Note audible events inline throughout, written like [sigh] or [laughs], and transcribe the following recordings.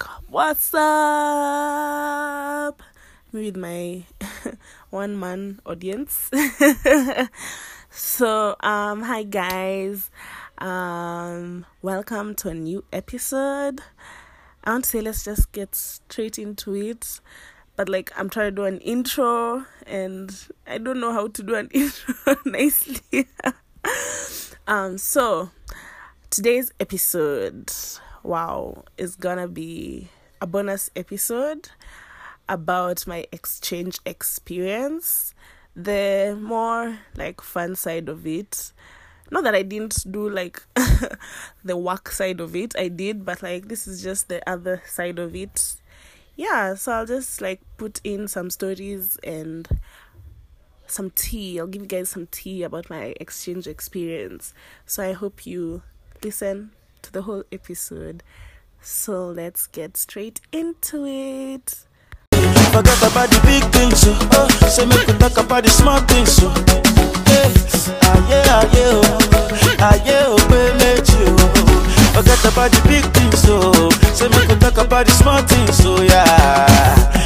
AIESEC, what's up? With my [laughs] one man audience. [laughs] so, um, hi guys. Um, welcome to a new episode. I want to say let's just get straight into it. But like I'm trying to do an intro and I don't know how to do an [laughs] intro nicely. um so today's episode wow is gonna be a bonus episode about my exchange experience the more like fun side of it not that i didn't do like [laughs] the work side of it i did but like this is just the other side of it yeah so i'll just like put in some stories and some tea. I'll give you guys some tea about my exchange experience. So I hope you listen to the whole episode. So let's get straight into it. Forget about the big things, so oh, say make we talk about the small things, so yeah, pay méjì oh. Forget about the big things, say talk about the small things, so yeah,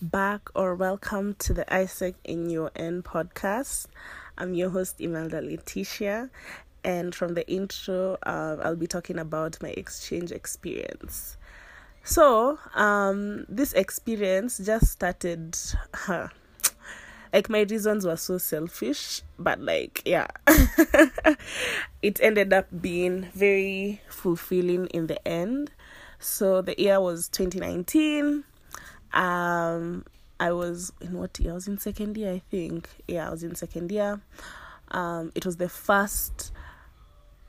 back or welcome to the AIESEC in UoN podcast. I'm your host, Imelda Letitia, and from the intro, uh, I'll be talking about my exchange experience. So, um, this experience just started. Huh, like my reasons were so selfish, but like yeah, [laughs] it ended up being very fulfilling in the end. So the year was 2019. Um, I was in what year? I was in second year, I think. Yeah, I was in second year. Um, it was the first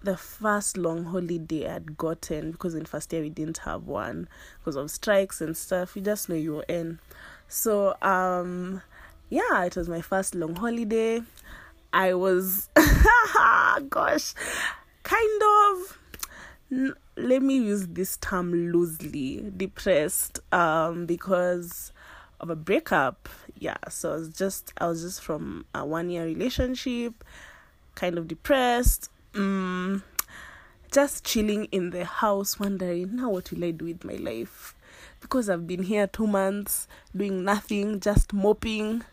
the first long holiday I'd gotten because in first year we didn't have one because of strikes and stuff. You just know you were in. So um yeah, it was my first long holiday. I was [laughs] gosh, kind of let me use this term loosely depressed um because of a breakup. Yeah so i was just i was just from a one year relationship kind of depressed mm, just chilling in the house wondering now what will i do with my life? Because i've been here two months doing nothing just moping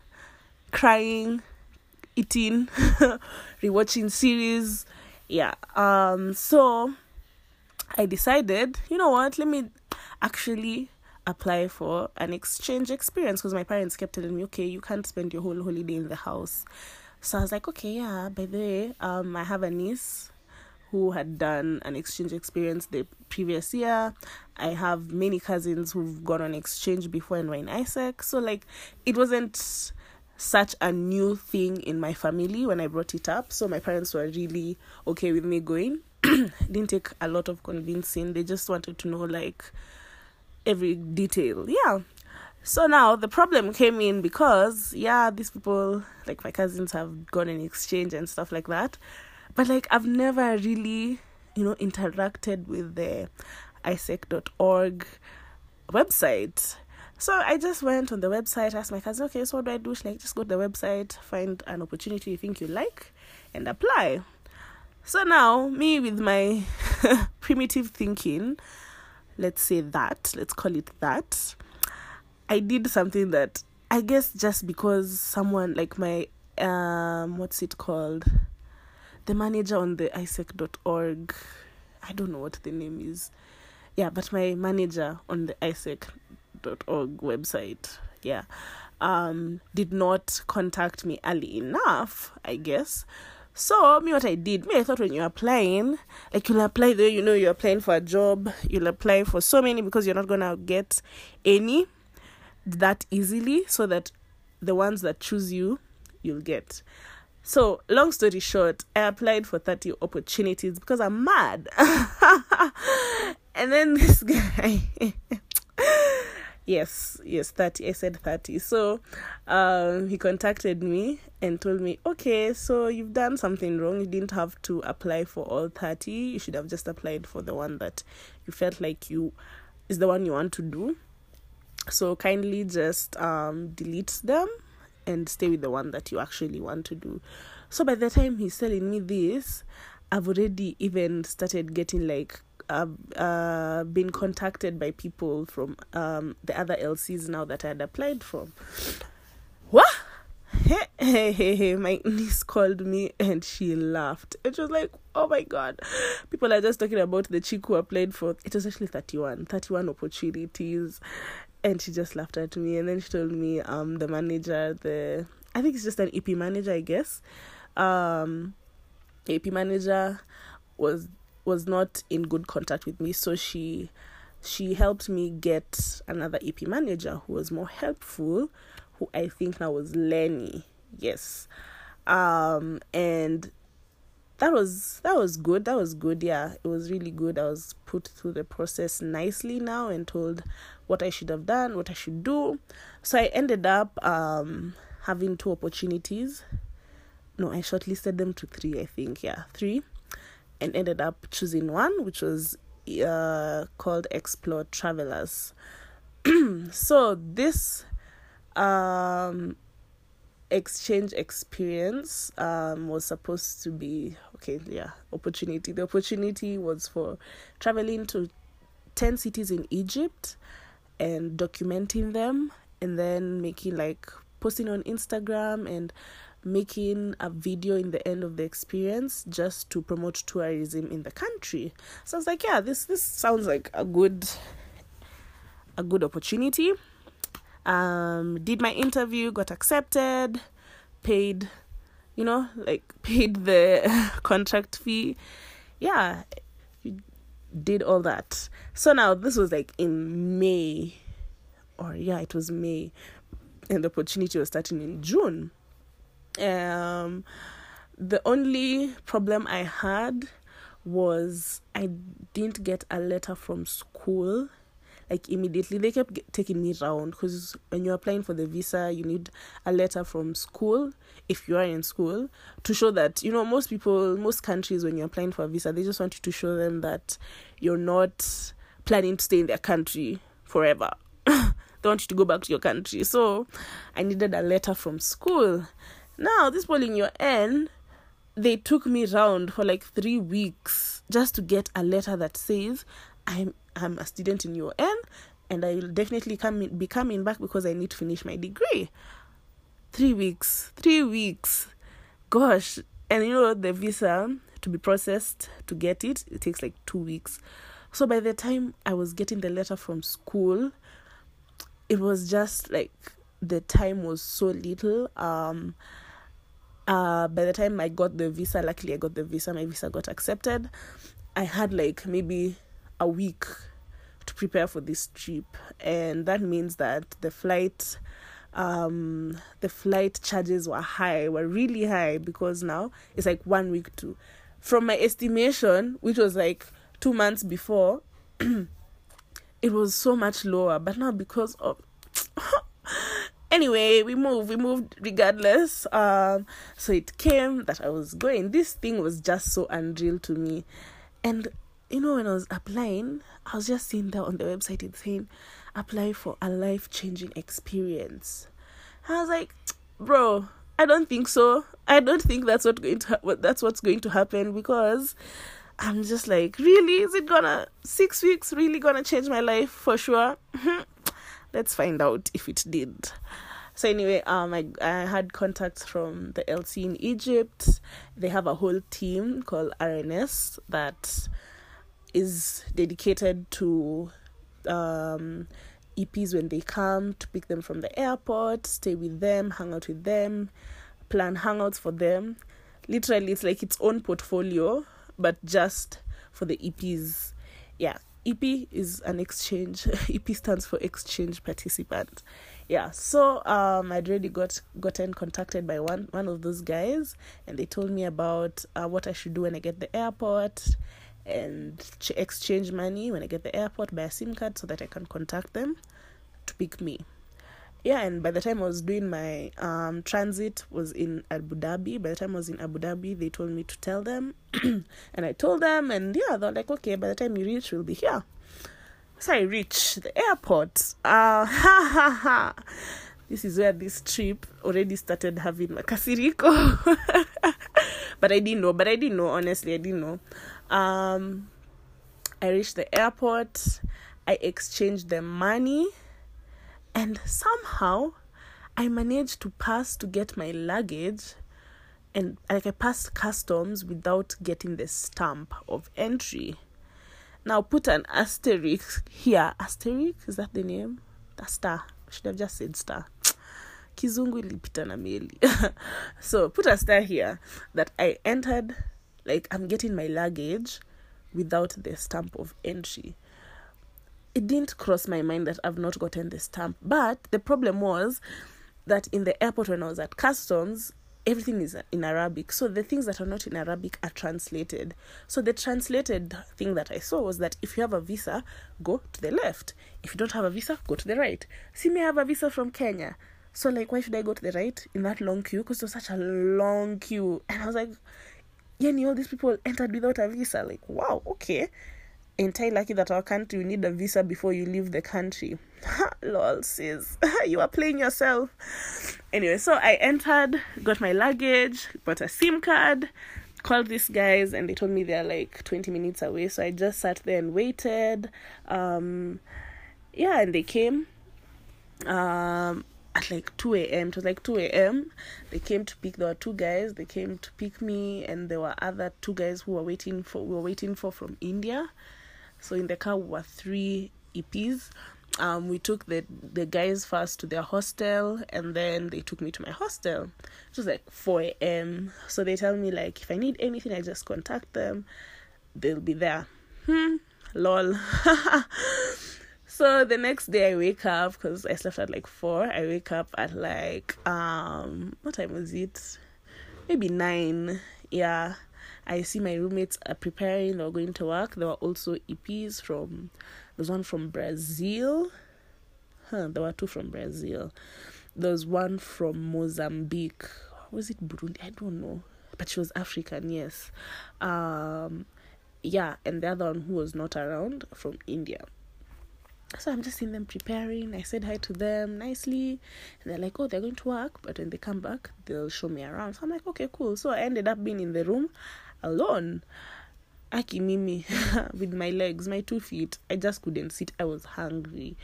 crying eating [laughs] rewatching series. Yeah um so I decided, you know what, let me actually apply for an exchange experience because my parents kept telling me, okay, you can't spend your whole holiday in the house. So I was like, okay, yeah, by the way, um, I have a niece who had done an exchange experience the previous year. I have many cousins who've gone on exchange before and were in AIESEC. So, like, it wasn't such a new thing in my family when I brought it up. So, my parents were really okay with me going. [clears throat] didn't take a lot of convincing. They just wanted to know like every detail. Yeah. So now the problem came in because yeah, these people like my cousins have gone in exchange and stuff like that. But like I've never really, you know, interacted with the aiesec.org website. So I just went on the website, asked my cousin, okay, so what do I do? She's like, just go to the website, find an opportunity you think you like, and apply. So now, me with my [laughs] primitive thinking, let's say that, let's call it that, I did something that I guess just because someone like my, um, what's it called? The manager on the aiesec.org, I don't know what the name is. Yeah, but my manager on the aiesec.org website, yeah, um, did not contact me early enough, I guess. So me what I did, me I thought when you're applying, like you'll apply there, you know you're applying for a job, you'll apply for so many because you're not gonna get any that easily so that the ones that choose you you'll get. So long story short i applied for 30 opportunities because i'm mad. [laughs] And then this guy [laughs] yes yes 30 i said 30 so um he contacted me and told me okay so you've done something wrong. You didn't have to apply for all 30 you should have just applied for the one that you felt like you is the one you want to do. So kindly just um delete them and stay with the one that you actually want to do. So by the time he's telling me this i've already even started getting like uh, been contacted by people from um, the other LCs now that I had applied from. What? Hey, hey, hey, hey, my [laughs] niece called me and she laughed. It was like, oh my god. People are just talking about the chick who applied for it was actually 31, 31 opportunities. And she just laughed at me and then she told me um the manager, the I think it's just an EP manager, I guess. Um EP manager was was not in good contact with me so she she helped me get another ep manager who was more helpful who i think now was lenny yes. Um and that was that was good that was good yeah. It was really good. I was put through the process nicely now and told what i should have done what i should do. So i ended up um having two opportunities. No i shortlisted them to three i think yeah three and ended up choosing one, which was uh, called Explore Travelers. [clears throat] so this um, exchange experience um, was supposed to be okay. Yeah, opportunity. The opportunity was for traveling to ten cities in Egypt and documenting them, and then making like posting on Instagram and making a video in the end of the experience just to promote tourism in the country. So I was like, yeah, this this sounds like a good a good opportunity. Um, did my interview, got accepted, paid, you know, like [laughs] paid the [laughs] contract fee. Yeah, did all that. So now this was like in May, or yeah, it was May, and the opportunity was starting in June um the only problem i had was i didn't get a letter from school like immediately. They kept taking me around because when you're applying for the visa you need a letter from school if you are in school to show that you know most people most countries when you're applying for a visa they just want you to show them that you're not planning to stay in their country forever. [laughs] They want you to go back to your country. So i needed a letter from school now, this polling your N, they took me around for like three weeks just to get a letter that says I'm I'm a student in UoN and I will definitely come in, be coming back because I need to finish my degree. Three weeks, three weeks, gosh! And you know the visa to be processed to get it, it takes like two weeks. So by the time I was getting the letter from school, it was just like the time was so little. Um, uh by the time I got the visa, luckily I got the visa, my visa got accepted. I had like maybe a week to prepare for this trip, and that means that the flight um the flight charges were high were really high because now it's like one week to from my estimation which was like two months before [clears throat] it was so much lower but now because of [laughs] anyway we moved we moved regardless. Um so it came that i was going. This thing was just so unreal to me. And you know when i was applying i was just seeing there on the website it's saying apply for a life changing experience. I was like bro i don't think so. I don't think that's what going to ha- that's what's going to happen because i'm just like really? Is it gonna six weeks really gonna change my life for sure [laughs] let's find out if it did. So anyway um I, I had contacts from the lc in egypt. They have a whole team called rns that is dedicated to um eps when they come to pick them from the airport stay with them hang out with them plan hangouts for them. Literally it's like its own portfolio but just for the eps yeah EP is an exchange. [laughs] EP stands for exchange participant. yeah so um i'd already got gotten contacted by one one of those guys and they told me about uh, what i should do when i get the airport and ch- exchange money when i get the airport by a sim card so that i can contact them to pick me yeah and by the time i was doing my um transit was in abu dhabi by the time i was in abu dhabi they told me to tell them [clears throat] and i told them and yeah they're like okay by the time you reach we'll be here so I reach the airport. Uh, [laughs] ha ha ha. This is where this trip already started having makasiriko. [laughs] but I didn't know. But I didn't know. Honestly, I didn't know. Um, I reached the airport. I exchanged the money, and somehow, I managed to pass to get my luggage, and like I passed customs without getting the stamp of entry. Now put an asterisk here. Asterisk is that the name? The star. Should have just said star. [tsk] Kizungu ilipita na meli. [laughs] so put a star here that I entered like I'm getting my luggage without the stamp of entry. It didn't cross my mind that I've not gotten the stamp. But the problem was that in the airport when I was at customs, everything is in Arabic. So the things that are not in Arabic are translated. So the translated thing that I saw was that if you have a visa, go to the left. If you don't have a visa, go to the right. See me I have a visa from Kenya. So like why should I go to the right in that long queue? Because it was such a long queue. And I was like, yeah, all these people entered without a visa. Like, wow, okay. Entirely lucky that our country you need a visa before you leave the country. Lol, sis. you are playing yourself. Anyway, so I entered, got my luggage, bought a SIM card, called these guys, and they told me they're like 20 minutes away. So I just sat there and waited. Um, yeah, and they came um, at like 2 a.m. It was like 2 a.m. They came to pick, there were two guys, they came to pick me, and there were other two guys who were waiting for, we were waiting for from India. So in the car were three EPs um, we took the the guys first to their hostel and then they took me to my hostel. It was like 4 a.m so they tell me like if i need anything i just contact them. They'll be there. Hmm lol. [laughs] So the next day i wake up because i slept at like 4 i wake up at like um what time was it? Maybe 9 yeah i see my roommates are preparing or going to work there were also eps from there's one from Brazil. Huh, there were two from Brazil. There's one from Mozambique. Was it Burundi? I don't know. But she was African, yes. Um, yeah, and the other one who was not around from India. So I'm just seeing them preparing. I said hi to them nicely. And they're like, oh, they're going to work. But when they come back, they'll show me around. So I'm like, okay, cool. So I ended up being in the room alone. Aki mimi [laughs] with my legs my two feet i just couldn't sit. I was hungry.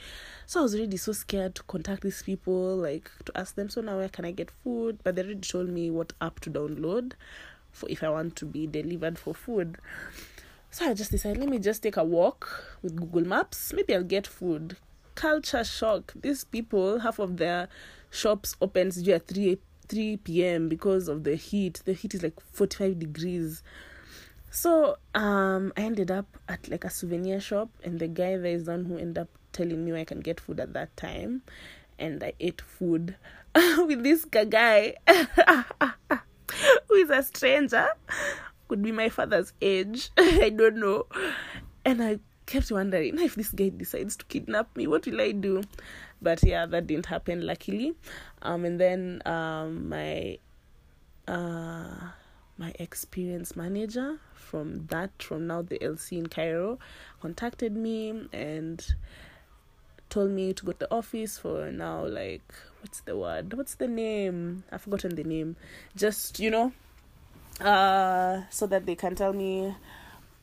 So i was already so scared to contact these people like to ask them so now where can i get food? But they already told me what app to download for if i want to be delivered for food. So i just decided let me just take a walk with google maps. Maybe i'll get food. Culture shock. These people half of their shops opens at 3 3 p.m because of the heat. The heat is like 45 degrees. So um, I ended up at like a souvenir shop, and the guy there is one who ended up telling me I can get food at that time, and I ate food [laughs] with this guy [laughs] who is a stranger, could be my father's age, [laughs] I don't know, and I kept wondering if this guy decides to kidnap me, what will I do? But yeah, that didn't happen luckily. Um, and then um, my uh my experience manager from that from now the LC in Cairo contacted me and told me to go to the office for now like what's the word? What's the name? I've forgotten the name. Just you know uh so that they can tell me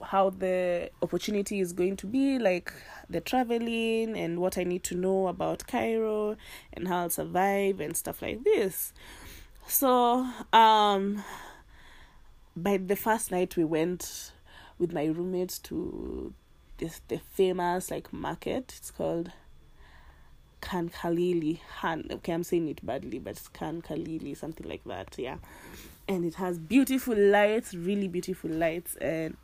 how the opportunity is going to be like the traveling and what I need to know about Cairo and how I'll survive and stuff like this so um by the first night we went with my roommates to this the famous like market. It's called Khan Khalili. Han okay, I'm saying it badly, but it's Khan Khalili, something like that, yeah. And it has beautiful lights, really beautiful lights and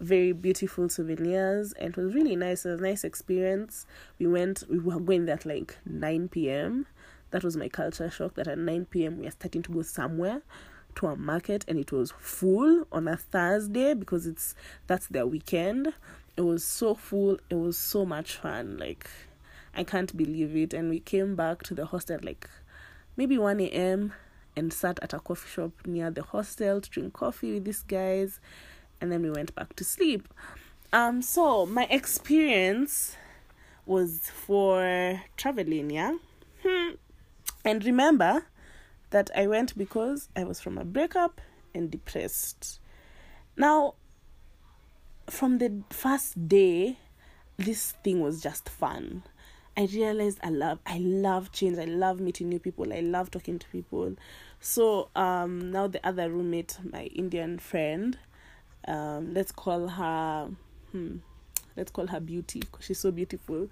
very beautiful souvenirs and it was really nice. It was a nice experience. We went we were going there at like nine PM that was my culture shock that at 9 p.m. we are starting to go somewhere to a market and it was full on a Thursday because it's that's their weekend. It was so full. It was so much fun. Like I can't believe it. And we came back to the hostel like maybe 1 a.m. and sat at a coffee shop near the hostel to drink coffee with these guys and then we went back to sleep. Um so my experience was for traveling, yeah. Hmm. And remember that I went because I was from a breakup and depressed. Now, from the first day, this thing was just fun. I realized I love I love change. I love meeting new people. I love talking to people. So um now the other roommate, my Indian friend, um let's call her hmm let's call her Beauty because she's so beautiful.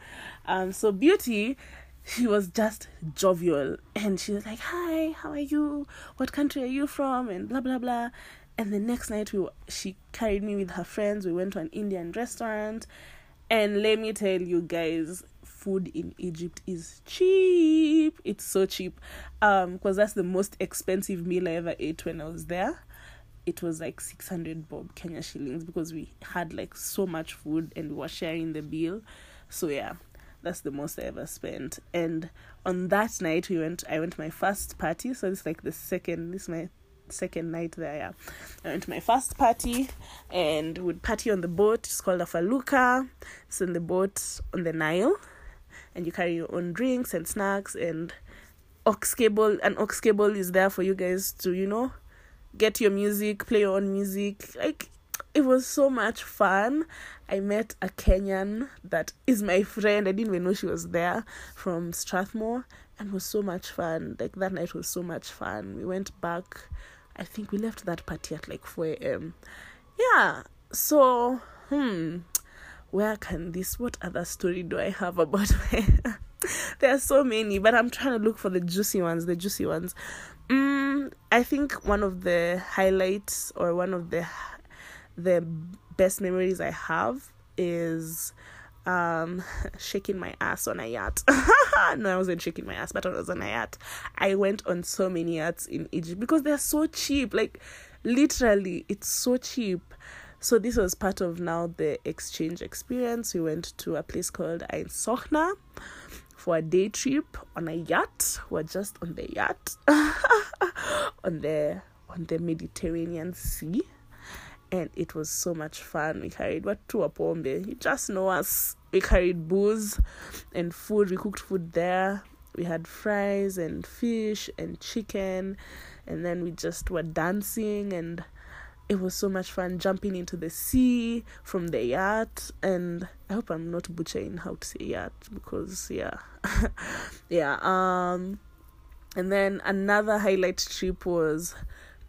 Um so Beauty she was just jovial. And she was like hi how are you? What country are you from? And blah blah blah. And the next night we she carried me with her friends. We went to an indian restaurant. And let me tell you guys food in egypt is cheap. It's so cheap. Um because that's the most expensive meal i ever ate when i was there it was like 600 bob kenya shillings because we had like so much food and we were sharing the bill so yeah that's the most I ever spent. And on that night, we went. I went to my first party. So it's like the second. This is my second night there. Yeah, I went to my first party, and would party on the boat. It's called a felucca. It's on the boat on the Nile, and you carry your own drinks and snacks and aux cable. And aux cable is there for you guys to you know get your music, play your own music. Like it was so much fun. I met a Kenyan that is my friend. I didn't even know she was there from Strathmore and was so much fun. Like that night was so much fun. We went back. I think we left that party at like 4 a.m. Yeah. So, hmm, where can this? What other story do I have about [laughs] my? there are so many, but I'm trying to look for the juicy ones. The juicy ones. Mm, I think one of the highlights or one of the the best memories I have is um [laughs] shaking my ass on a yacht. [laughs] no, I wasn't shaking my ass, but I was on a yacht. I went on so many yachts in Egypt because they're so cheap. Like literally, it's so cheap. So this was part of now the exchange experience. We went to a place called Ain Sokhna for a day trip on a yacht. We're just on the yacht [laughs] on the on the Mediterranean Sea and it was so much fun. We carried what to a pombe. You just know us. We carried booze and food. We cooked food there. We had fries and fish and chicken, and then we just were dancing and it was so much fun jumping into the sea from the yacht and i hope i'm not butchering how to say yacht because yeah. [laughs] Yeah um and then another highlight trip was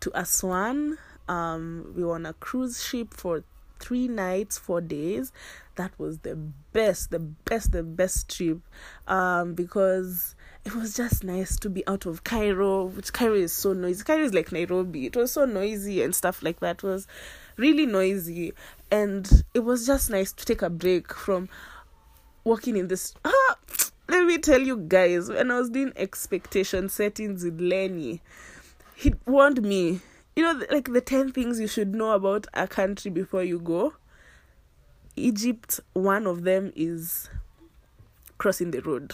to aswan. Um we were on a cruise ship for three nights four days. That was the best the best the best trip um because it was just nice to be out of Cairo which Cairo is so noisy. Cairo is like Nairobi. It was so noisy and stuff like that. It was really noisy. And it was just nice to take a break from walking in this [laughs] ah, let me tell you guys when I was doing expectation settings with Lenny he warned me. You know like the 10 things you should know about a country before you go? Egypt one of them is crossing the road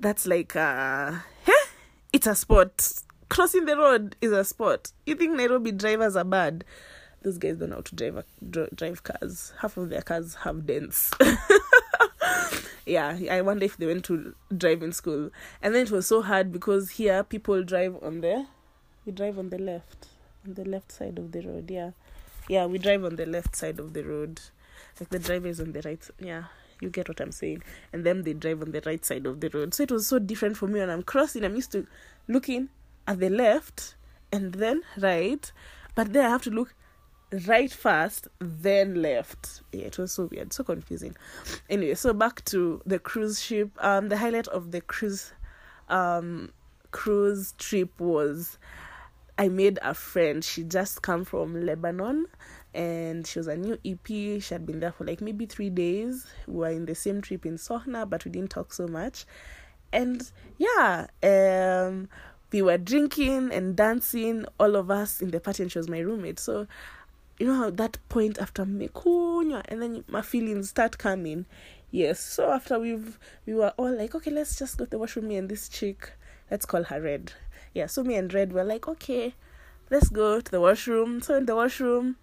that's like uh eh, it's a sport. Crossing the road is a sport. You think nairobi drivers are bad? Those guys don't know how to drive a, drive cars. Half of their cars have dents. [laughs] Yeah i wonder if they went to driving school. And then it was so hard because here people drive on the we drive on the left on the left side of the road yeah. Yeah we drive on the left side of the road. Like the driver is on the right yeah you get what i'm saying. And then they drive on the right side of the road. So it was so different for me when i'm crossing. I'm used to looking at the left and then right. But then i have to look right first then left. Yeah it was so weird so confusing. Anyway so back to the cruise ship. Um the highlight of the cruise um cruise trip was I made a friend. She just come from Lebanon and she was a new EP. She had been there for like maybe three days. We were in the same trip in Sokhna, but we didn't talk so much. and yeah, um, we were drinking and dancing, all of us in the party, and she was my roommate. So, you know, that point after mekunywa, and then my feelings start coming. Yes. So after we've we were all like, okay, let's just go to the washroom. Me and this chick, let's call her Red. Yeah. So me and Red were like, okay, let's go to the washroom. So in the washroom,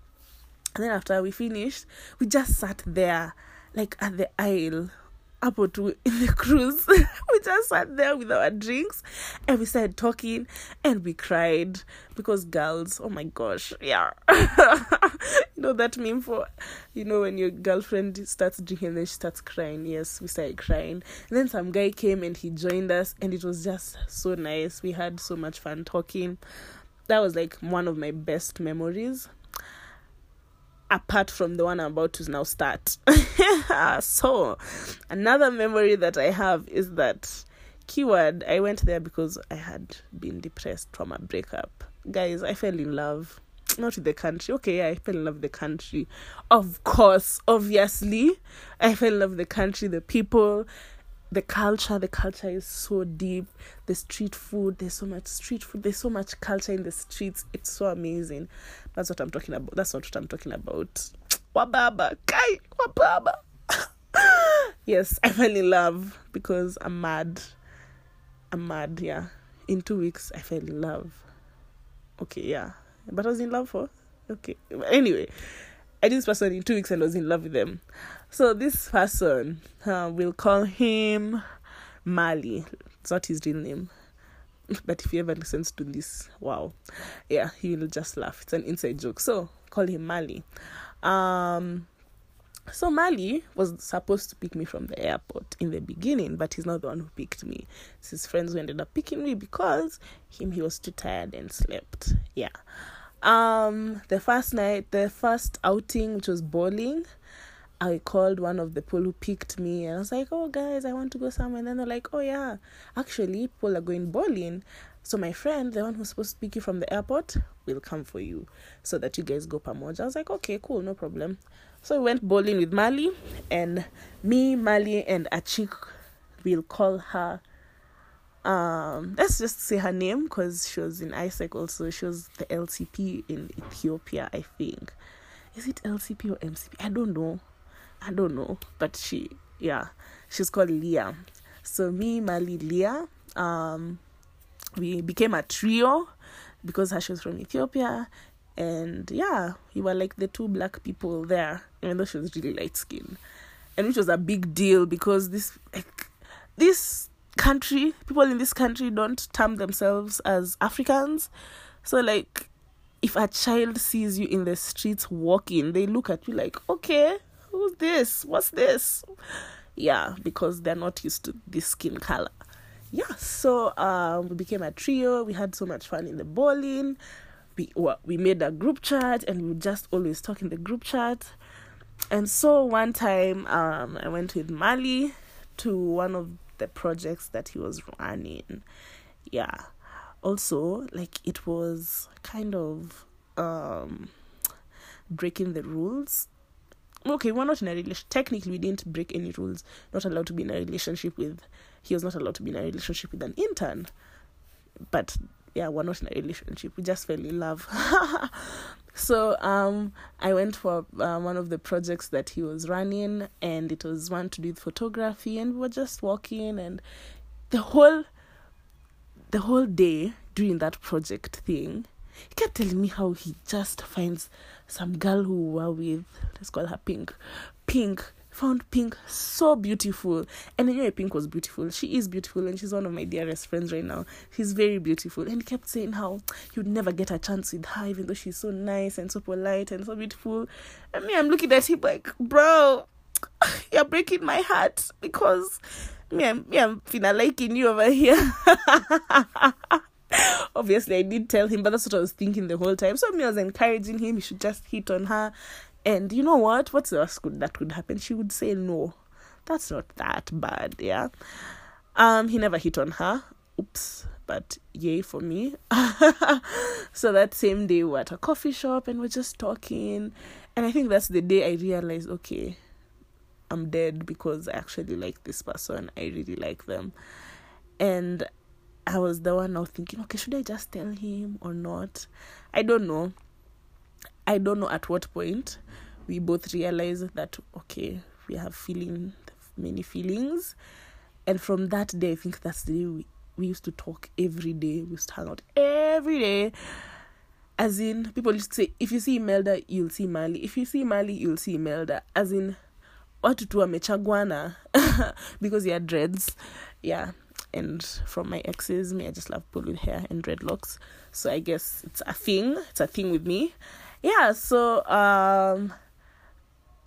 and then after we finished, we just sat there, like at the aisle, up to in the [laughs] cruise. we just sat there with our drinks and we started talking and we cried because girls, oh my gosh, yeah. [laughs] you know that meme for, you know, when your girlfriend starts drinking then she starts crying. Yes, we started crying. And then some guy came and he joined us and it was just so nice. We had so much fun talking. That was like one of my best memories apart from the one I'm about to now start. [laughs] so, another memory that I have is that keyword I went there because I had been depressed from a breakup. Guys, I fell in love. Not with the country. Okay, yeah, I fell in love with the country. Of course, obviously. I fell in love with the country, the people, the culture the culture is so deep. The street food there's so much street food there's so much culture in the streets. It's so amazing. That's what i'm talking about that's not what i'm talking about. Wababa kai wababa. [laughs] Yes i fell in love because i'm mad. I'm mad yeah. In two weeks i fell in love. Okay yeah. But i was in love for okay. Anyway I did this person in two weeks and was in love with them. So this person, uh, we'll call him Mali. It's not his real name. [laughs] But if he ever listens to this, wow. Yeah, he will just laugh. It's an inside joke. So call him Mali. Um so Mali was supposed to pick me from the airport in the beginning, but he's not the one who picked me. It's his friends who ended up picking me because him he was too tired and slept. Yeah. Um, the first night, the first outing, which was bowling, I called one of the people who picked me and I was like, Oh, guys, I want to go somewhere. And then they're like, Oh, yeah, actually, people are going bowling. So my friend, the one who's supposed to pick you from the airport, will come for you so that you guys go pamoja. I was like, Okay, cool, no problem. So we went bowling with Mali and me, Mali, and a chick, we'll call her um let's just say her name because she was in AIESEC also she was the LCP in Ethiopia I think is it LCP or MCP I don't know I don't know but she yeah she's called Leah. So me Mali Leah um we became a trio because she was from Ethiopia. And yeah we were like the two black people there even though she was really light skinned. And which was a big deal because this like this country people in this country don't term themselves as africans. So like if a child sees you in the streets walking they look at you like okay who's this what's this yeah because they're not used to this skin color yeah so um we became a trio we had so much fun in the bowling we well, we made a group chat and we would just always talk in the group chat and so one time um i went with mali to one of the projects that he was running. Yeah. Also, like it was kind of um breaking the rules. Okay, we're not in a relationship. Technically, we didn't break any rules. Not allowed to be in a relationship with. He was not allowed to be in a relationship with an intern. But yeah, we're not in a relationship. We just fell in love. [laughs] so um, I went for uh, one of the projects that he was running, and it was one to do with photography, and we were just walking, and the whole the whole day doing that project thing, he kept telling me how he just finds some girl who we're with. Let's call her Pink. Pink found Pink so beautiful. And I knew Pink was beautiful. She is beautiful and she's one of my dearest friends right now. She's very beautiful. And he kept saying how would never get a chance with her, even though she's so nice and so polite and so beautiful. And me, I'm looking at him like, bro, [sighs] you're breaking my heart because me, I'm, me, I'm feeling liking you over here. [laughs] [laughs] Obviously, I did tell him, but that's what I was thinking the whole time. So me, was encouraging him. He should just hit on her. And you know what? What's the worst could that could happen? She would say no. That's not that bad, yeah. Um, he never hit on her. Oops. But yay for me. [laughs] so that same day we were at a coffee shop and we're just talking. And I think that's the day I realized, okay, I'm dead because I actually like this person. I really like them. and I was the one now thinking, okay, should I just tell him or not? I don't know. I don't know at what point we both realized that okay, we have feeling many feelings, and from that day, I think that's the day we, we used to talk every day. We used to hang out every day. As in, people used to say, if you see Imelda, you'll see Mali. If you see Mali, you'll see Imelda. As in, watu tu wamechagwana [laughs] because he had dreads. Yeah. And from my exes, me, I just love people hair and dreadlocks. So I guess it's a thing. It's a thing with me. Yeah. So um,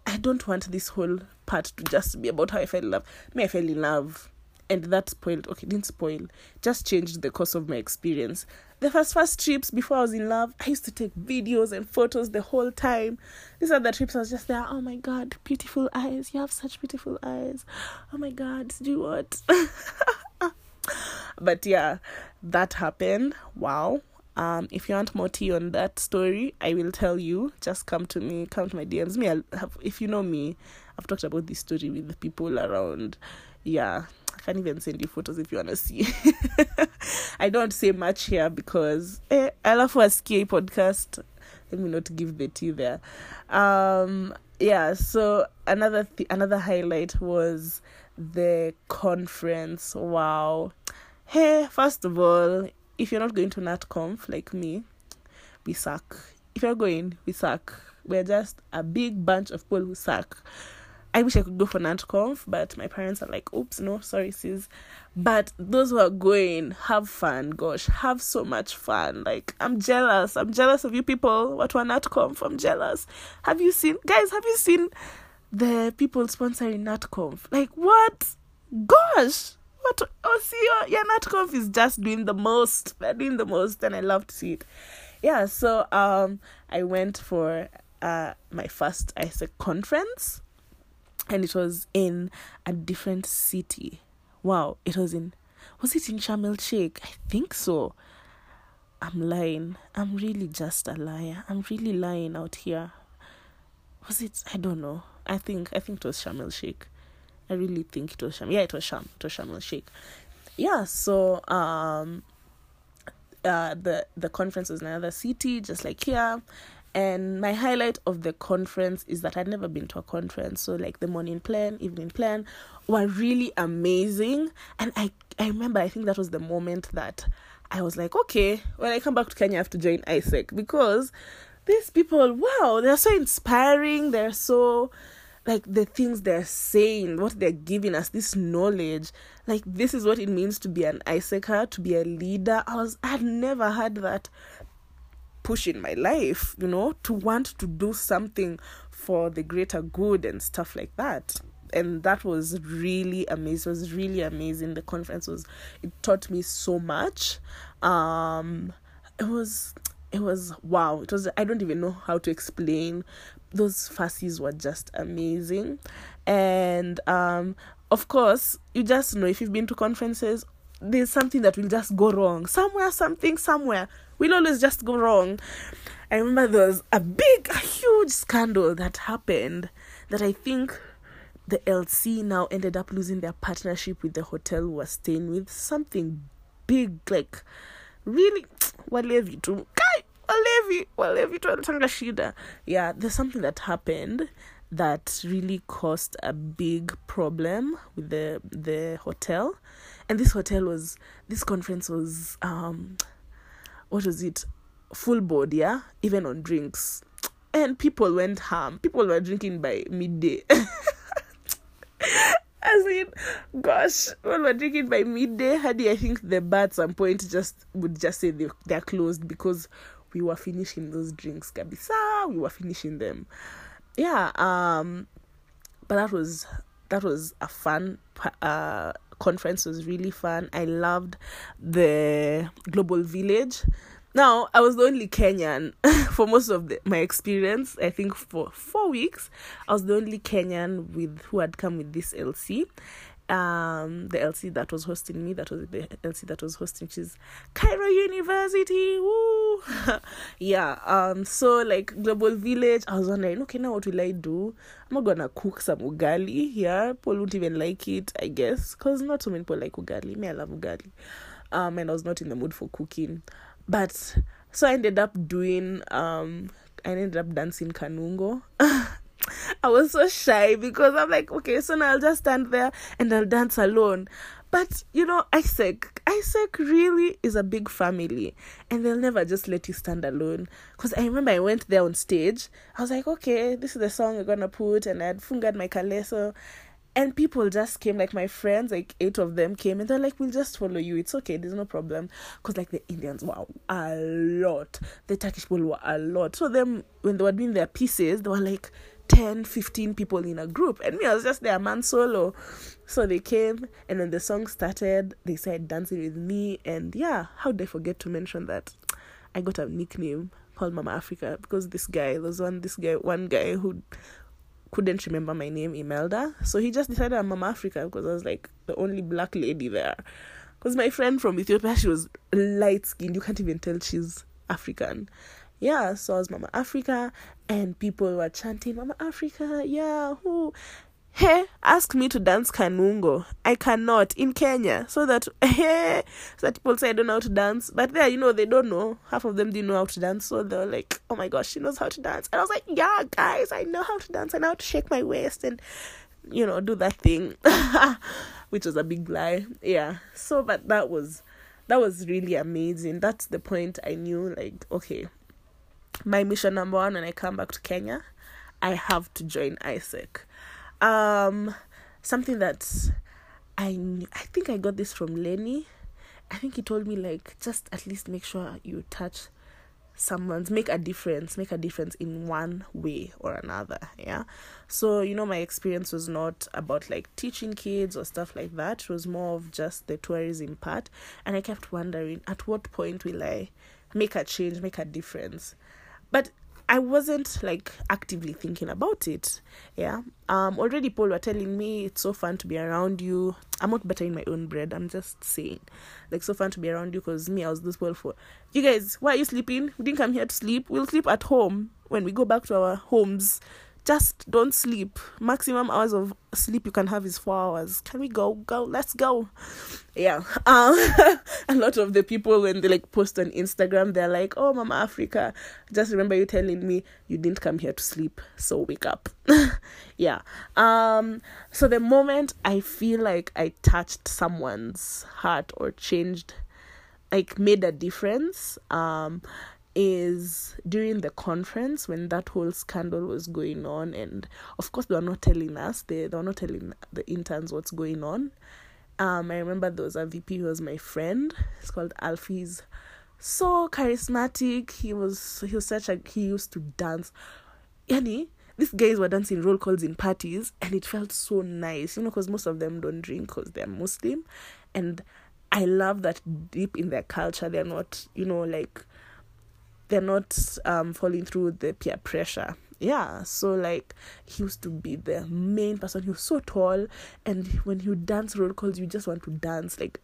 I don't want this whole part to just be about how I fell in love. Me, I fell in love. And that spoiled, okay, didn't spoil, just changed the course of my experience. The first first trips before I was in love, I used to take videos and photos the whole time. These are the trips I was just there. Oh my god, beautiful eyes. You have such beautiful eyes. Oh my god, do what? [laughs] [laughs] but yeah, that happened. Wow. Um, if you want more tea on that story, I will tell you. Just come to me, come to my DMs. Me, I'll have, if you know me, I've talked about this story with the people around. Yeah, I can't even send you photos if you wanna see. [laughs] I don't say much here because eh, I love for a ski podcast. Let me not give the tea there. Um, yeah. So another th- another highlight was the conference. Wow. Hey, first of all, if you're not going to NatConf like me, we suck. If you're going, we suck. We're just a big bunch of people who suck. I wish I could go for NatConf, but my parents are like, oops, no, sorry, sis. But those who are going, have fun. Gosh, have so much fun. Like, I'm jealous. I'm jealous of you people. What were NatConf? I'm jealous. Have you seen, guys, have you seen the people sponsoring NatConf? Like, what? Gosh, what? Oh, see, oh, yeah, NatConf is just doing the most. They're doing the most, and I love to see it. Yeah, so um, I went for uh my first AIESEC conference and it was in a different city. Wow, it was in was it in Sharm el Sheikh? I think so. I'm lying. I'm really just a liar. I'm really lying out here. Was it? I don't know. I think I think it was Sharm el Sheikh. I really think it was Sham. Yeah, it was Sham. It was Sharm el Sheikh. Yeah. So um, uh, the the conference was in another city, just like here. And my highlight of the conference is that I'd never been to a conference. So like the morning plan, evening plan were really amazing. And I, I remember I think that was the moment that I was like, okay, when I come back to Kenya I have to join AIESEC because these people, wow, they're so inspiring, they're so like the things they're saying, what they're giving us, this knowledge, like this is what it means to be an AIESECer, to be a leader. I was I had never had that push in my life, you know, to want to do something for the greater good and stuff like that. And that was really amazing. It was really amazing. The conference was it taught me so much. Um it was it was wow. It was I don't even know how to explain. Those fasces were just amazing. And um of course, you just know if you've been to conferences, there's something that will just go wrong. Somewhere, something, somewhere will always just go wrong. I remember there was a big, a huge scandal that happened that I think the LC now ended up losing their partnership with the hotel we were staying with. Something big, like really, walevi tu kai walevi walevi tu wanatanga shida. Yeah, there's something that happened that really caused a big problem with the the hotel, and this hotel was this conference was um what was it? Full board yeah? Even on drinks. And people went ham. People were drinking by midday. [laughs] As in gosh people were drinking by midday. Hadi i think the bar at some point just would just say they, they're closed because we were finishing those drinks kabisa we were finishing them yeah um but that was that was a fun uh conference was really fun. I loved the global village. Now, I was the only Kenyan [laughs] for most of the, my experience. I think for four weeks, I was the only Kenyan with who had come with this LC, um the LC that was hosting me, that was the LC that was hosting, she's Cairo University. Woo! [laughs] yeah. Um. So like Global Village, I was wondering, okay, now what will I do? I'm not gonna cook some ugali. Yeah, people won't even like it, I guess, cause not so many people like ugali. Me, I love ugali. Um, and I was not in the mood for cooking, but so I ended up doing um I ended up dancing kanungo. [laughs] [laughs] I was so shy because I'm like, okay, so now I'll just stand there and I'll dance alone. But you know, AIESEC, AIESEC really is a big family, and they'll never just let you stand alone. Because I remember I went there on stage. I was like, okay, this is the song we're gonna put, and I'd fungad my kaleso, and people just came like my friends like eight of them came and they're like we'll just follow you it's okay there's no problem because like the indians were a lot the turkish people were a lot so them when they were doing their pieces they were like 10 15 people in a group. And me i was just there man solo. So they came and then the song started. They started dancing with me and yeah how did i forget to mention that? I got a nickname called mama africa because this guy there was one this guy one guy who couldn't remember my name imelda. So he just decided i'm mama africa because i was like the only black lady there. Because my friend from ethiopia she was light skinned you can't even tell she's african yeah, so I was Mama Africa, and people were chanting Mama Africa, yeah, who? Hey, ask me to dance Kanungo. I cannot in Kenya. So that [laughs] hey, so that people say I don't know how to dance. But there, you know, they don't know. Half of them didn't know how to dance. So they were like, Oh my gosh, she knows how to dance. And I was like, Yeah, guys, I know how to dance. I know how to shake my waist and you know, do that thing. [laughs] Which was a big lie. Yeah. So but that was that was really amazing. That's the point I knew like, okay, my mission number one when I come back to Kenya, I have to join AIESEC. Um, something that I I think I got this from Lenny. I think he told me like just at least make sure you touch someone's make a difference make a difference in one way or another yeah so you know my experience was not about like teaching kids or stuff like that it was more of just the tourism part and i kept wondering at what point will i make a change make a difference but I wasn't like actively thinking about it. Yeah. Um already people were telling me it's so fun to be around you. I'm not buttering my own bread. I'm just saying. Like so fun to be around you because me I was this well for you guys, why are you sleeping? We didn't come here to sleep. We'll sleep at home when we go back to our homes just don't sleep. Maximum hours of sleep you can have is four hours. Can we go? Go, let's go. Yeah. Um, [laughs] a lot of the people when they like post on Instagram, they're like, "Oh, Mama Africa, just remember you telling me you didn't come here to sleep, so wake up." [laughs] yeah. Um. So the moment I feel like I touched someone's heart or changed, like made a difference, um, is during the conference when that whole scandal was going on and of course they were not telling us they, they were not telling the interns what's going on. Um i remember there was a vp who was my friend it's called alfie's so charismatic he was he was such a he used to dance. Yani these guys were dancing roll calls in parties and it felt so nice you know because most of them don't drink because they're muslim and i love that deep in their culture they're not you know like they're not um falling through the peer pressure. Yeah so like he used to be the main person. He was so tall and when you dance roll calls you just want to dance. Like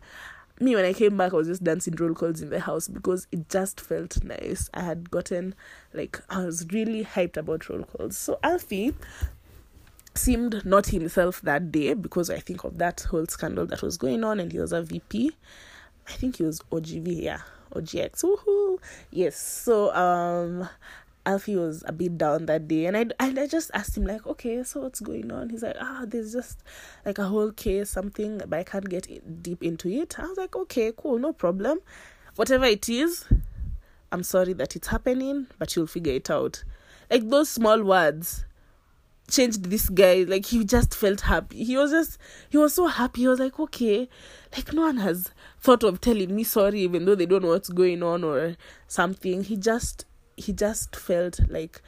me when i came back i was just dancing roll calls in the house because it just felt nice. I had gotten like i was really hyped about roll calls. So alfie seemed not himself that day because i think of that whole scandal that was going on and he was a vp i think he was ogv yeah GX. Woohoo! Yes. So um Alfie was a bit down that day and I, and I just asked him like, okay, so what's going on? He's like, ah, there's just like a whole case, something, but I can't get deep into it. I was like, okay, cool, no problem. Whatever it is, I'm sorry that it's happening, but you'll figure it out. Like those small words changed this guy. Like he just felt happy. He was just he was so happy. He was like, okay, like no one has thought of telling me sorry even though they don't know what's going on or something. He just he just felt like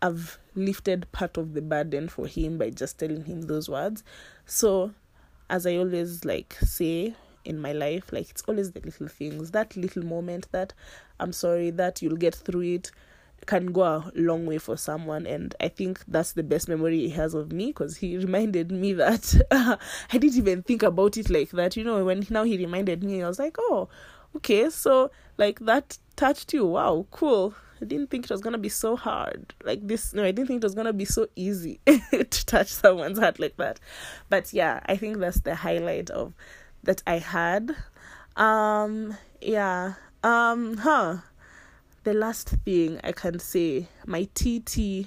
I've lifted part of the burden for him by just telling him those words. So as I always like say in my life, like it's always the little things, that little moment that I'm sorry that you'll get through it can go a long way for someone and i think that's the best memory he has of me because he reminded me that [laughs] i didn't even think about it like that you know when now he reminded me i was like oh okay so like that touched you. Wow cool. I didn't think it was gonna be so hard. Like this no i didn't think it was gonna be so easy [laughs] to touch someone's heart like that. But yeah i think that's the highlight of that i had. Um yeah. Um huh the last thing I can say, my TT,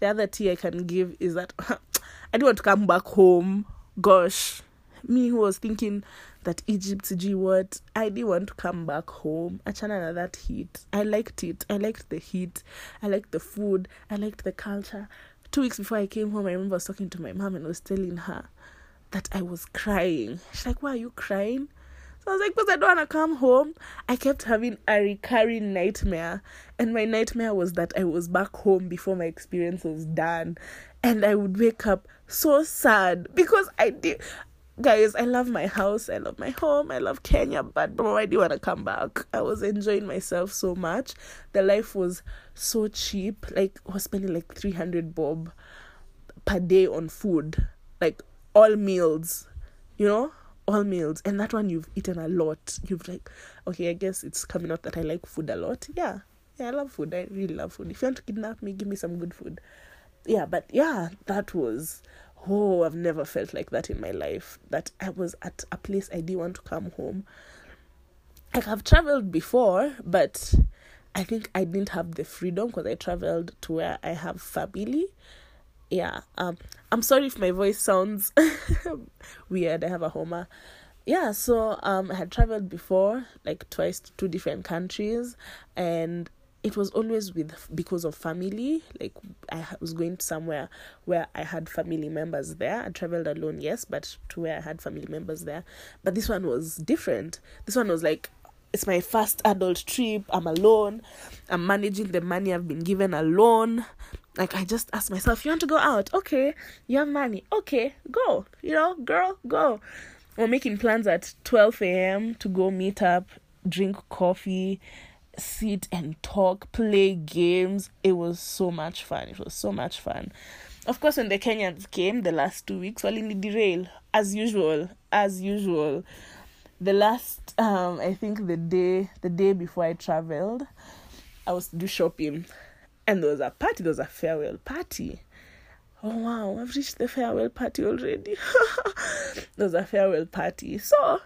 the other T I can give is that [clears throat] I don't want to come back home. Gosh, me who was thinking that Egypt, G what, I didn't want to come back home. Achana that heat. I liked it. I liked the heat. I liked the food. I liked the culture. Two weeks before I came home, I remember I was talking to my mom and I was telling her that I was crying. She's like, Why are you crying? I was like, because I don't want to come home. I kept having a recurring nightmare. And my nightmare was that I was back home before my experience was done. And I would wake up so sad because I did. Guys, I love my house. I love my home. I love Kenya. But bro, I didn't want to come back. I was enjoying myself so much. The life was so cheap. Like, I was spending like 300 bob per day on food. Like, all meals. You know? All meals and that one you've eaten a lot. You've like okay i guess it's coming out that i like food a lot. Yeah. Yeah i love food. I really love food. If you want to kidnap me give me some good food. Yeah but yeah that was oh i've never felt like that in my life. That i was at a place i didn't want to come home. Like i've traveled before but i think i didn't have the freedom because i traveled to where i have family yeah um i'm sorry if my voice sounds [laughs] weird. I have a homa yeah so um i had traveled before like twice to two different countries and it was always with because of family. Like i was going to somewhere where i had family members there. I traveled alone yes but to where i had family members there. But this one was different. This one was like it's my first adult trip. I'm alone. I'm managing the money i've been given alone like I just asked myself, you want to go out? Okay. You have money? Okay, go. You know, girl, go. We're making plans at 12 a.m. to go meet up, drink coffee, sit and talk, play games. It was so much fun. It was so much fun. Of course, when the Kenyans came the last two weeks, well, in the derail, as usual, as usual. The last, um, I think the day, the day before I traveled, I was to do shopping and there was a party, there was a farewell party. Oh wow, I've reached the farewell party already. [laughs] there was a farewell party. So,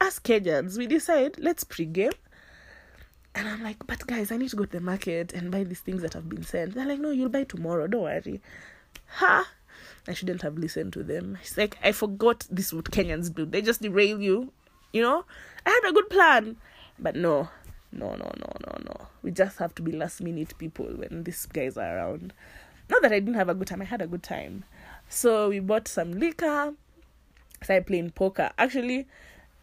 as Kenyans, we decide let's pregame. And I'm like, but guys, I need to go to the market and buy these things that have been sent. They're like, no, you'll buy tomorrow, don't worry. Ha! I shouldn't have listened to them. It's like, I forgot this is what Kenyans do. They just derail you, you know? I had a good plan. But no, no, no, no, no, no. We just have to be last minute people when these guys are around. Not that I didn't have a good time, I had a good time. So we bought some liquor, started playing poker. Actually,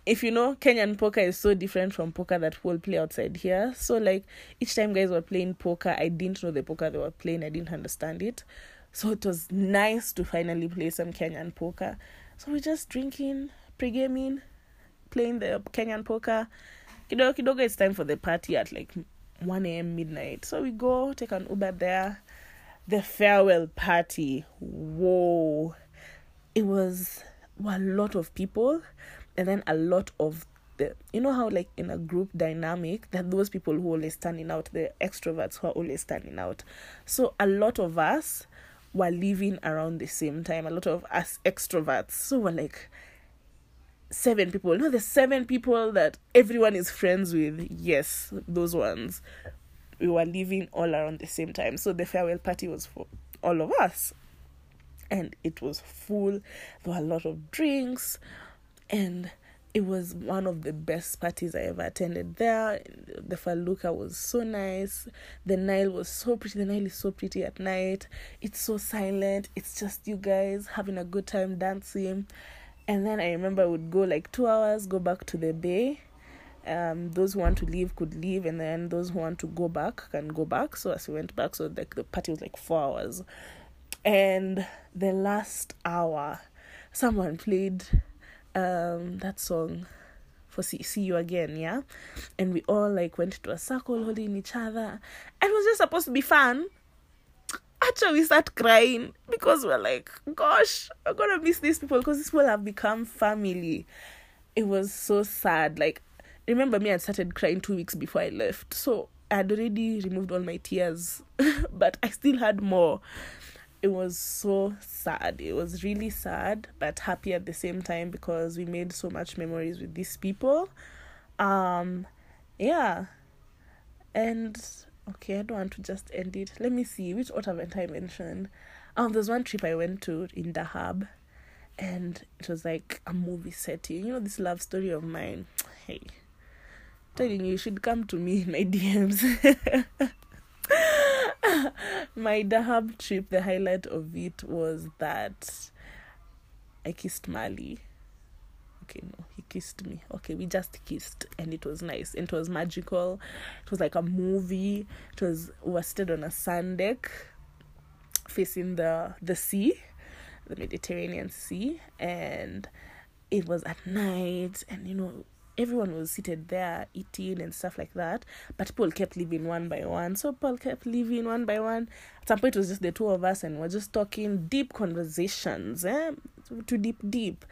if you know, Kenyan poker is so different from poker that we'll play outside here. So, like, each time guys were playing poker, I didn't know the poker they were playing, I didn't understand it. So, it was nice to finally play some Kenyan poker. So, we're just drinking, pre gaming, playing the Kenyan poker kidogo kidogo it's time for the party at like 1 a.m midnight. So we go take an uber there. The farewell party. Whoa. It was well, a lot of people and then a lot of the you know how like in a group dynamic that those people who are always standing out the extroverts who are always standing out. So a lot of us were leaving around the same time. A lot of us extroverts. So we're like seven people. Know, the seven people that everyone is friends with. Yes, those ones. We were living all around the same time. So the farewell party was for all of us. And it was full. There were a lot of drinks. And it was one of the best parties I ever attended there. The felucca was so nice. The Nile was so pretty. The Nile is so pretty at night. It's so silent. It's just you guys having a good time dancing and then I remember I would go like two hours, go back to the bay. Um, those who want to leave could leave, and then those who want to go back can go back. So as we went back, so like the party was like four hours, and the last hour, someone played um that song for see, see you again, yeah? And we all like went to a circle holding each other. It was just supposed to be fun. Actually, we start crying because we're like, gosh, I'm gonna miss these people because these people have become family. It was so sad. Like, remember me, I started crying two weeks before I left. So I had already removed all my tears, [laughs] but I still had more. It was so sad. It was really sad, but happy at the same time because we made so much memories with these people. Um, yeah. And okay, I don't want to just end it. Let me see which what haven't I mentioned. Um, there's one trip I went to in Dahab, and it was like a movie setting. You know this love story of mine. [tsk] Hey, telling you, you should come to me in my [laughs] DMs. [laughs] my Dahab trip, the highlight of it was that I kissed Mali. Okay, no, kissed me. Okay, we just kissed, and it was nice. And it was magical. It was like a movie. It was we were stood on a sand deck, facing the the sea, the Mediterranean Sea, and it was at night. And you know, everyone was seated there eating and stuff like that. But people kept leaving one by one. So Paul kept leaving one by one. At some point, it was just the two of us, and we're just talking deep conversations, eh? Too deep, deep.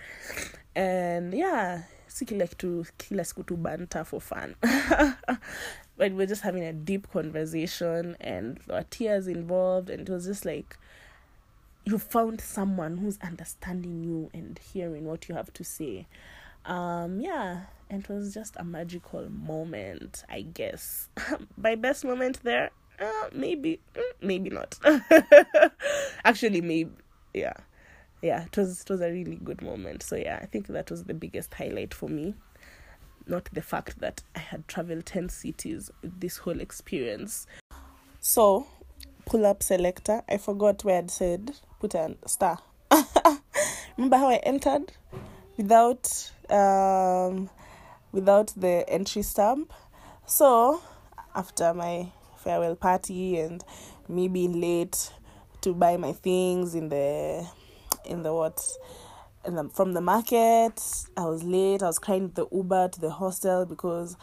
And yeah, si kila kitu kila siku tu banter for fun. [laughs] but we're just having a deep conversation, and there were tears involved, and it was just like you found someone who's understanding you and hearing what you have to say. Um yeah and it was just a magical moment i guess. [laughs] My best moment there uh, maybe mm, maybe not. [laughs] Actually maybe yeah yeah it was it was a really good moment. So yeah i think that was the biggest highlight for me. Not the fact that i had traveled 10 cities with this whole experience. So pull up selector. I forgot where i'd said put a star. [laughs] Remember how i entered? Without um without the entry stamp. So after my farewell party and me being late to buy my things in the in the what in the, from the market. I was late. I was crying the uber to the hostel because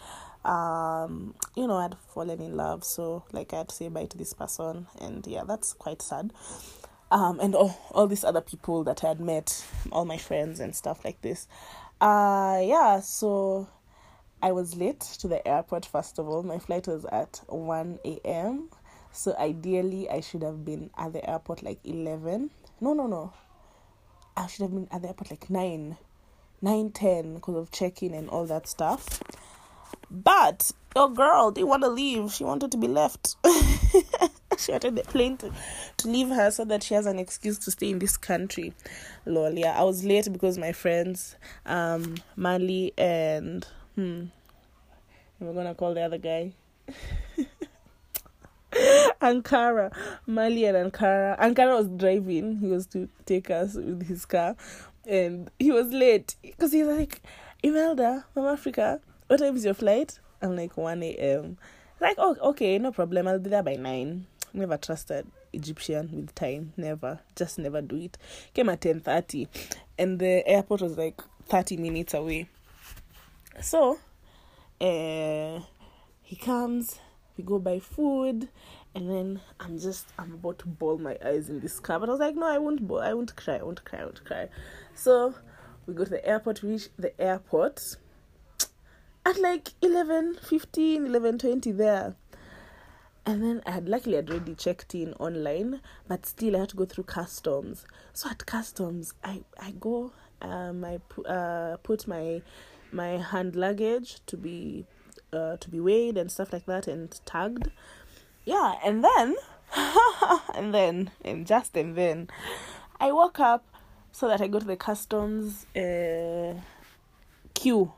um you know i'd fallen in love. So like i had to say bye to this person. And yeah that's quite sad. Um and all, all these other people that i had met all my friends and stuff like this. Uh yeah so i was late to the airport first of all. My flight was at 1 a.m so ideally i should have been at the airport like 11 no no no i should have been at the airport like 9 9 10 because of check-in and all that stuff. But your girl didn't want to leave. She wanted to be left. [laughs] She wanted the plane to, to leave her so that she has an excuse to stay in this country. Lol yeah i was late because my friends um mali and hmm we're gonna call the other guy [laughs] [laughs] Ankara, Mali and Ankara. Ankara was driving. He was to take us with his car, and he was late because he's like, Imelda from Africa. What time is your flight? I'm like one a.m. Like, oh, okay, no problem. I'll be there by nine. Never trusted Egyptian with time. Never, just never do it. Came at ten thirty, and the airport was like thirty minutes away. So, uh, he comes we go buy food and then i'm just i'm about to bawl my eyes in this car. But i was like no i won't bawl. I won't cry. I won't cry. I won't cry. So we go to the airport. We reach the airport at like 11 15 11 20 there. And then i had luckily i'd already checked in online but still i had to go through customs. So at customs i i go um i pu- uh, put my my hand luggage to be uh, to be weighed and stuff like that and tagged. Yeah, and then [laughs] and then and just and then I woke up so that I go to the customs uh, queue,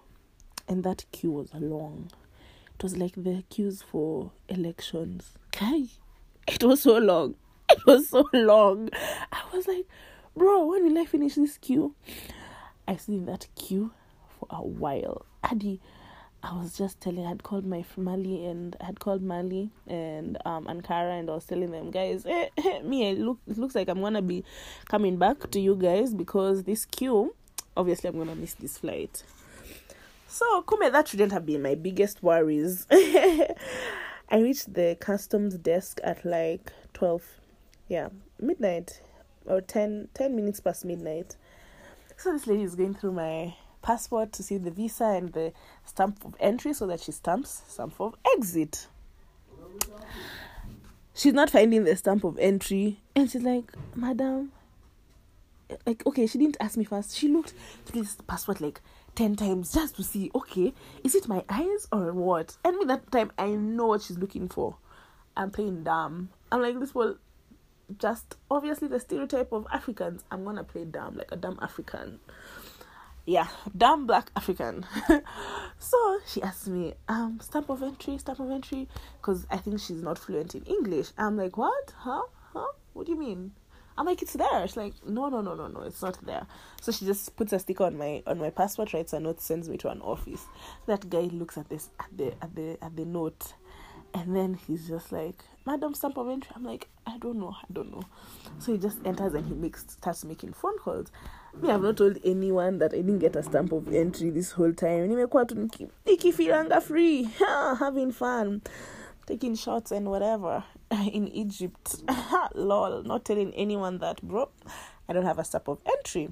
and that queue was long. It was like the queues for elections. Okay, it was so long. [laughs] It was so long. I was like, bro, when will I finish this queue? I sit in that queue for a while. Adi, I was just telling, I had called my Mali and I had called Mali and um Ankara and I was telling them, guys, eh, eh, me, it, look, it looks like I'm gonna be coming back to you guys because this queue, obviously, I'm gonna miss this flight. So, Kume, that shouldn't have been my biggest worries. [laughs] I reached the customs desk at like 12, yeah, midnight or 10, 10 minutes past midnight. So, this lady is going through my passport to see the visa and the stamp of entry so that she stamps stamp of exit. She's not finding the stamp of entry, and she's like, Madam, like, okay, she didn't ask me first. She looked through this passport like 10 times just to see, okay, is it my eyes or what? And with that time, I know what she's looking for. I'm playing dumb. I'm like, this will just obviously the stereotype of Africans. I'm gonna play dumb, like a dumb African. Yeah, damn black African. [laughs] so she asked me, um, stamp of entry, stamp of entry, because I think she's not fluent in English. I'm like, what? Huh? Huh? What do you mean? I'm like, it's there. She's like, no, no, no, no, no, it's not there. So she just puts a sticker on my on my passport, writes a note, sends me to an office. That guy looks at this at the at the at the note, and then he's just like, Madam stamp of entry. I'm like, I don't know, I don't know. So he just enters and he makes starts making phone calls. Me, I've not told anyone that I didn't get a stamp of entry this whole time. Nimekuwa tu niki- nikifilanga free, having fun, taking shots and whatever [laughs] in Egypt. [laughs] Lol, not telling anyone that, bro. I don't have a stamp of entry.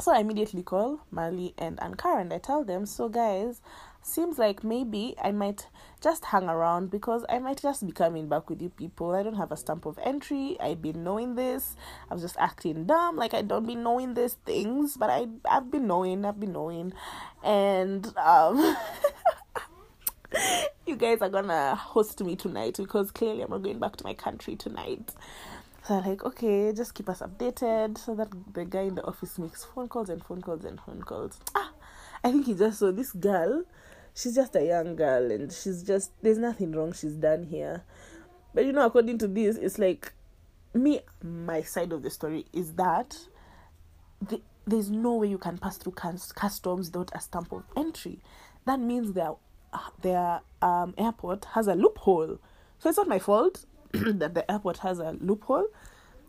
So I immediately call Mali and Ankara and I tell them, so guys, seems like maybe I might just hang around because I might just be coming back with you people. I don't have a stamp of entry. I've been knowing this. I was just acting dumb, like I don't be knowing these things, but I I've been knowing, I've been knowing. And um [laughs] you guys are gonna host me tonight because clearly I'm not going back to my country tonight. So I'm like, okay, just keep us updated so that the guy in the office makes phone calls and phone calls and phone calls. Ah, I think he just saw this girl. She's just a young girl and she's just, there's nothing wrong she's done here. But you know, according to this, it's like, me, my side of the story is that the, there's no way you can pass through customs without a stamp of entry. That means their their um, airport has a loophole. So it's not my fault [clears throat] that the airport has a loophole.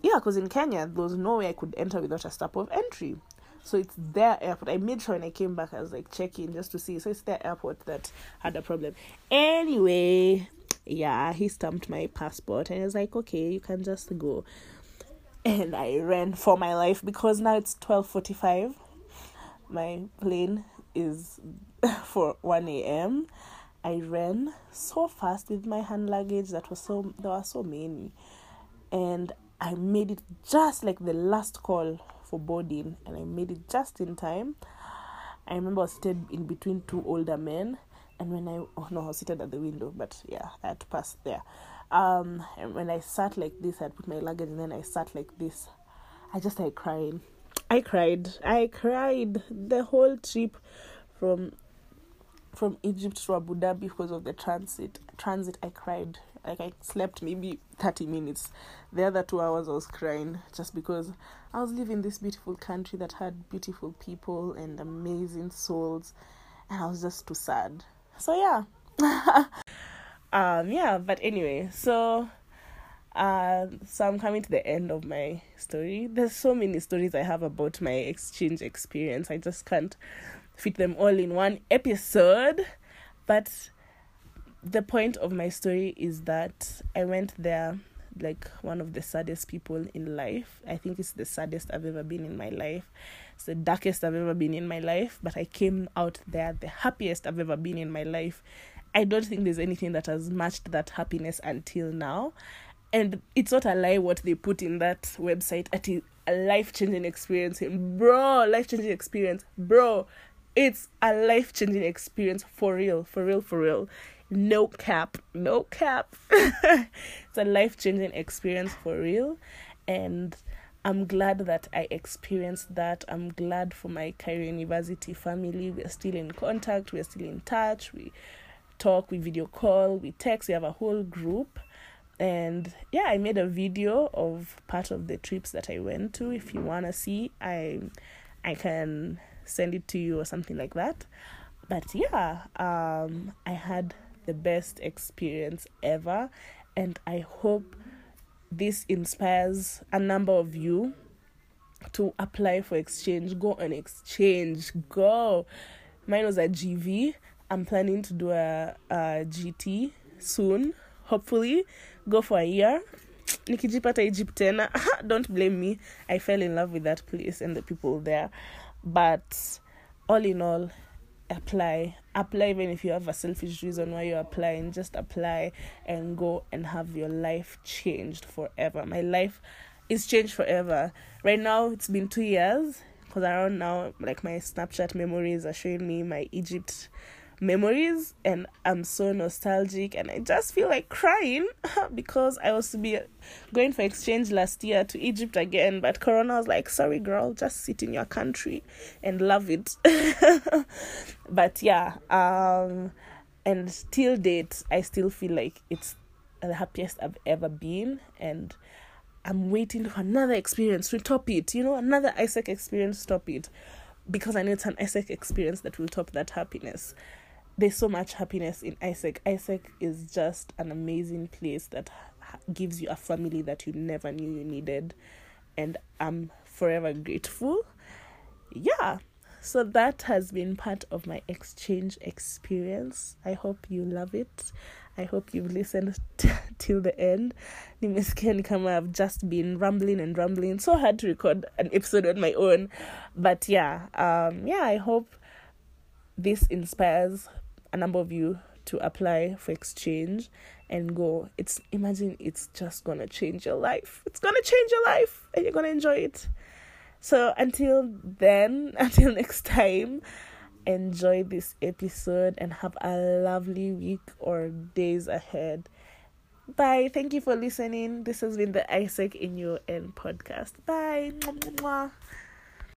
Yeah, because in Kenya, there was no way I could enter without a stamp of entry. So it's their airport. I made sure when I came back, I was like checking just to see. So it's their airport that had a problem. Anyway, yeah, he stamped my passport and he was like, okay, you can just go. And I ran for my life because now it's 12.45. My plane is [laughs] for 1 a.m. I ran so fast with my hand luggage that was so there were so many, and I made it just like the last call for boarding, and I made it just in time. I remember I was seated in between two older men, and when I oh no, I was seated at the window, but yeah, I had to pass there. Um, and when I sat like this, I'd put my luggage, and then I sat like this. I just started crying. I cried. I cried the whole trip from from Egypt to Abu Dhabi because of the transit. Transit, I cried. Like I slept maybe thirty minutes. The other two hours, I was crying just because I was living this beautiful country that had beautiful people and amazing souls, and I was just too sad. So yeah, [laughs] um, yeah. But anyway, so uh, so I'm coming to the end of my story. There's so many stories I have about my exchange experience. I just can't fit them all in one episode. But the point of my story is that I went there like one of the saddest people in life. I think it's the saddest I've ever been in my life. It's the darkest I've ever been in my life, but I came out there the happiest I've ever been in my life. I don't think there's anything that has matched that happiness until now. And it's not a lie what they put in that website. It is a life changing experience. Bro, life changing experience. Bro, it's a life changing experience for real, for real, for real. No cap, no cap. [laughs] it's a life changing experience for real. And I'm glad that I experienced that. I'm glad for my Cairo University family. We're still in contact, we're still in touch. We talk, we video call, we text, we have a whole group. And yeah, I made a video of part of the trips that I went to. If you wanna see, I I can send it to you or something like that. But yeah, um, I had the best experience ever, and I hope this inspires a number of you to apply for exchange. Go on exchange. Go. Mine was a GV. I'm planning to do a, a GT soon. Hopefully, go for a year. Nikijipata Egypt tena. [laughs] Ah, don't blame me. I fell in love with that place and the people there. But all in all, apply. Apply even if you have a selfish reason why you're applying. Just apply and go and have your life changed forever. My life is changed forever. Right now, it's been two years because around now, like my Snapchat memories are showing me my Egypt memories, and I'm so nostalgic, and I just feel like crying [laughs] because I was to be going for exchange last year to Egypt again, but Corona was like, sorry, girl, just sit in your country and love it. [laughs] but yeah, um, and till date, I still feel like it's the happiest I've ever been, and I'm waiting for another experience to top it. You know, another AIESEC experience to top it. Because I know it's an AIESEC experience that will top that happiness. There's so much happiness in AIESEC. AIESEC is just an amazing place that ha- gives you a family that you never knew you needed. And I'm forever grateful. Yeah. So that has been part of my exchange experience. I hope you love it. I hope you've listened t- [laughs] till the end. Nimesikia ni kama I've just been rambling and rambling. So hard to record an episode on my own. But yeah, um, yeah, I hope this inspires a number of you to apply for exchange and go. It's imagine it's just gonna change your life. It's gonna change your life and you're gonna enjoy it. So until then, [laughs] until next time, enjoy this episode and have a lovely week or days ahead. Bye. Thank you for listening. This has been the AIESEC in UoN podcast. Bye. Mwah, mwah.